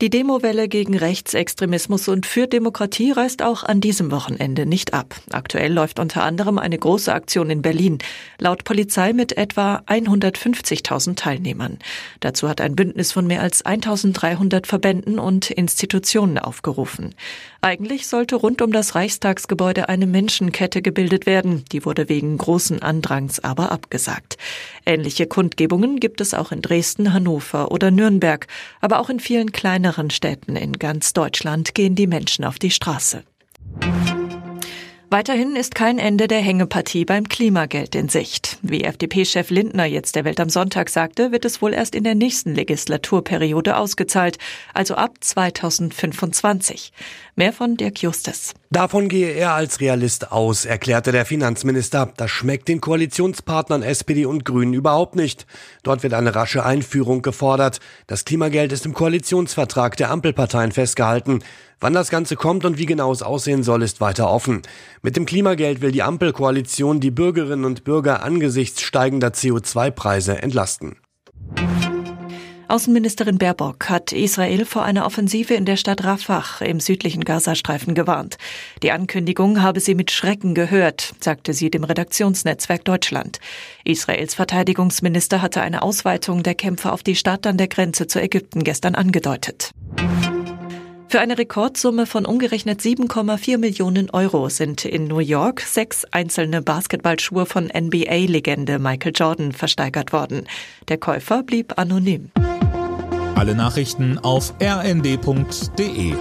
Die Demowelle gegen Rechtsextremismus und für Demokratie reißt auch an diesem Wochenende nicht ab. Aktuell läuft unter anderem eine große Aktion in Berlin, laut Polizei mit etwa 150.000 Teilnehmern. Dazu hat ein Bündnis von mehr als 1.300 Verbänden und Institutionen aufgerufen. Eigentlich sollte rund um das Reichstagsgebäude eine Menschenkette gebildet werden. Die wurde wegen großen Andrangs aber abgesagt. Ähnliche Kundgebungen gibt es auch in Dresden, Hannover oder Nürnberg, aber auch in vielen kleineren kleineren Städten in ganz Deutschland gehen die Menschen auf die Straße. Weiterhin ist kein Ende der Hängepartie beim Klimageld in Sicht. Wie FDP-Chef Lindner jetzt der Welt am Sonntag sagte, wird es wohl erst in der nächsten Legislaturperiode ausgezahlt, also ab 2025. Mehr von Dirk Justus. Davon gehe er als Realist aus, erklärte der Finanzminister. Das schmeckt den Koalitionspartnern SPD und Grünen überhaupt nicht. Dort wird eine rasche Einführung gefordert. Das Klimageld ist im Koalitionsvertrag der Ampelparteien festgehalten. Wann das Ganze kommt und wie genau es aussehen soll, ist weiter offen. Mit dem Klimageld will die Ampelkoalition die Bürgerinnen und Bürger angesichts steigender CO2-Preise entlasten. Außenministerin Baerbock hat Israel vor einer Offensive in der Stadt Rafah im südlichen Gazastreifen gewarnt. Die Ankündigung habe sie mit Schrecken gehört, sagte sie dem Redaktionsnetzwerk Deutschland. Israels Verteidigungsminister hatte eine Ausweitung der Kämpfe auf die Stadt an der Grenze zu Ägypten gestern angedeutet. Für eine Rekordsumme von umgerechnet 7,4 Millionen Euro sind in New York sechs einzelne Basketballschuhe von NBA-Legende Michael Jordan versteigert worden. Der Käufer blieb anonym. Alle Nachrichten auf rnd.de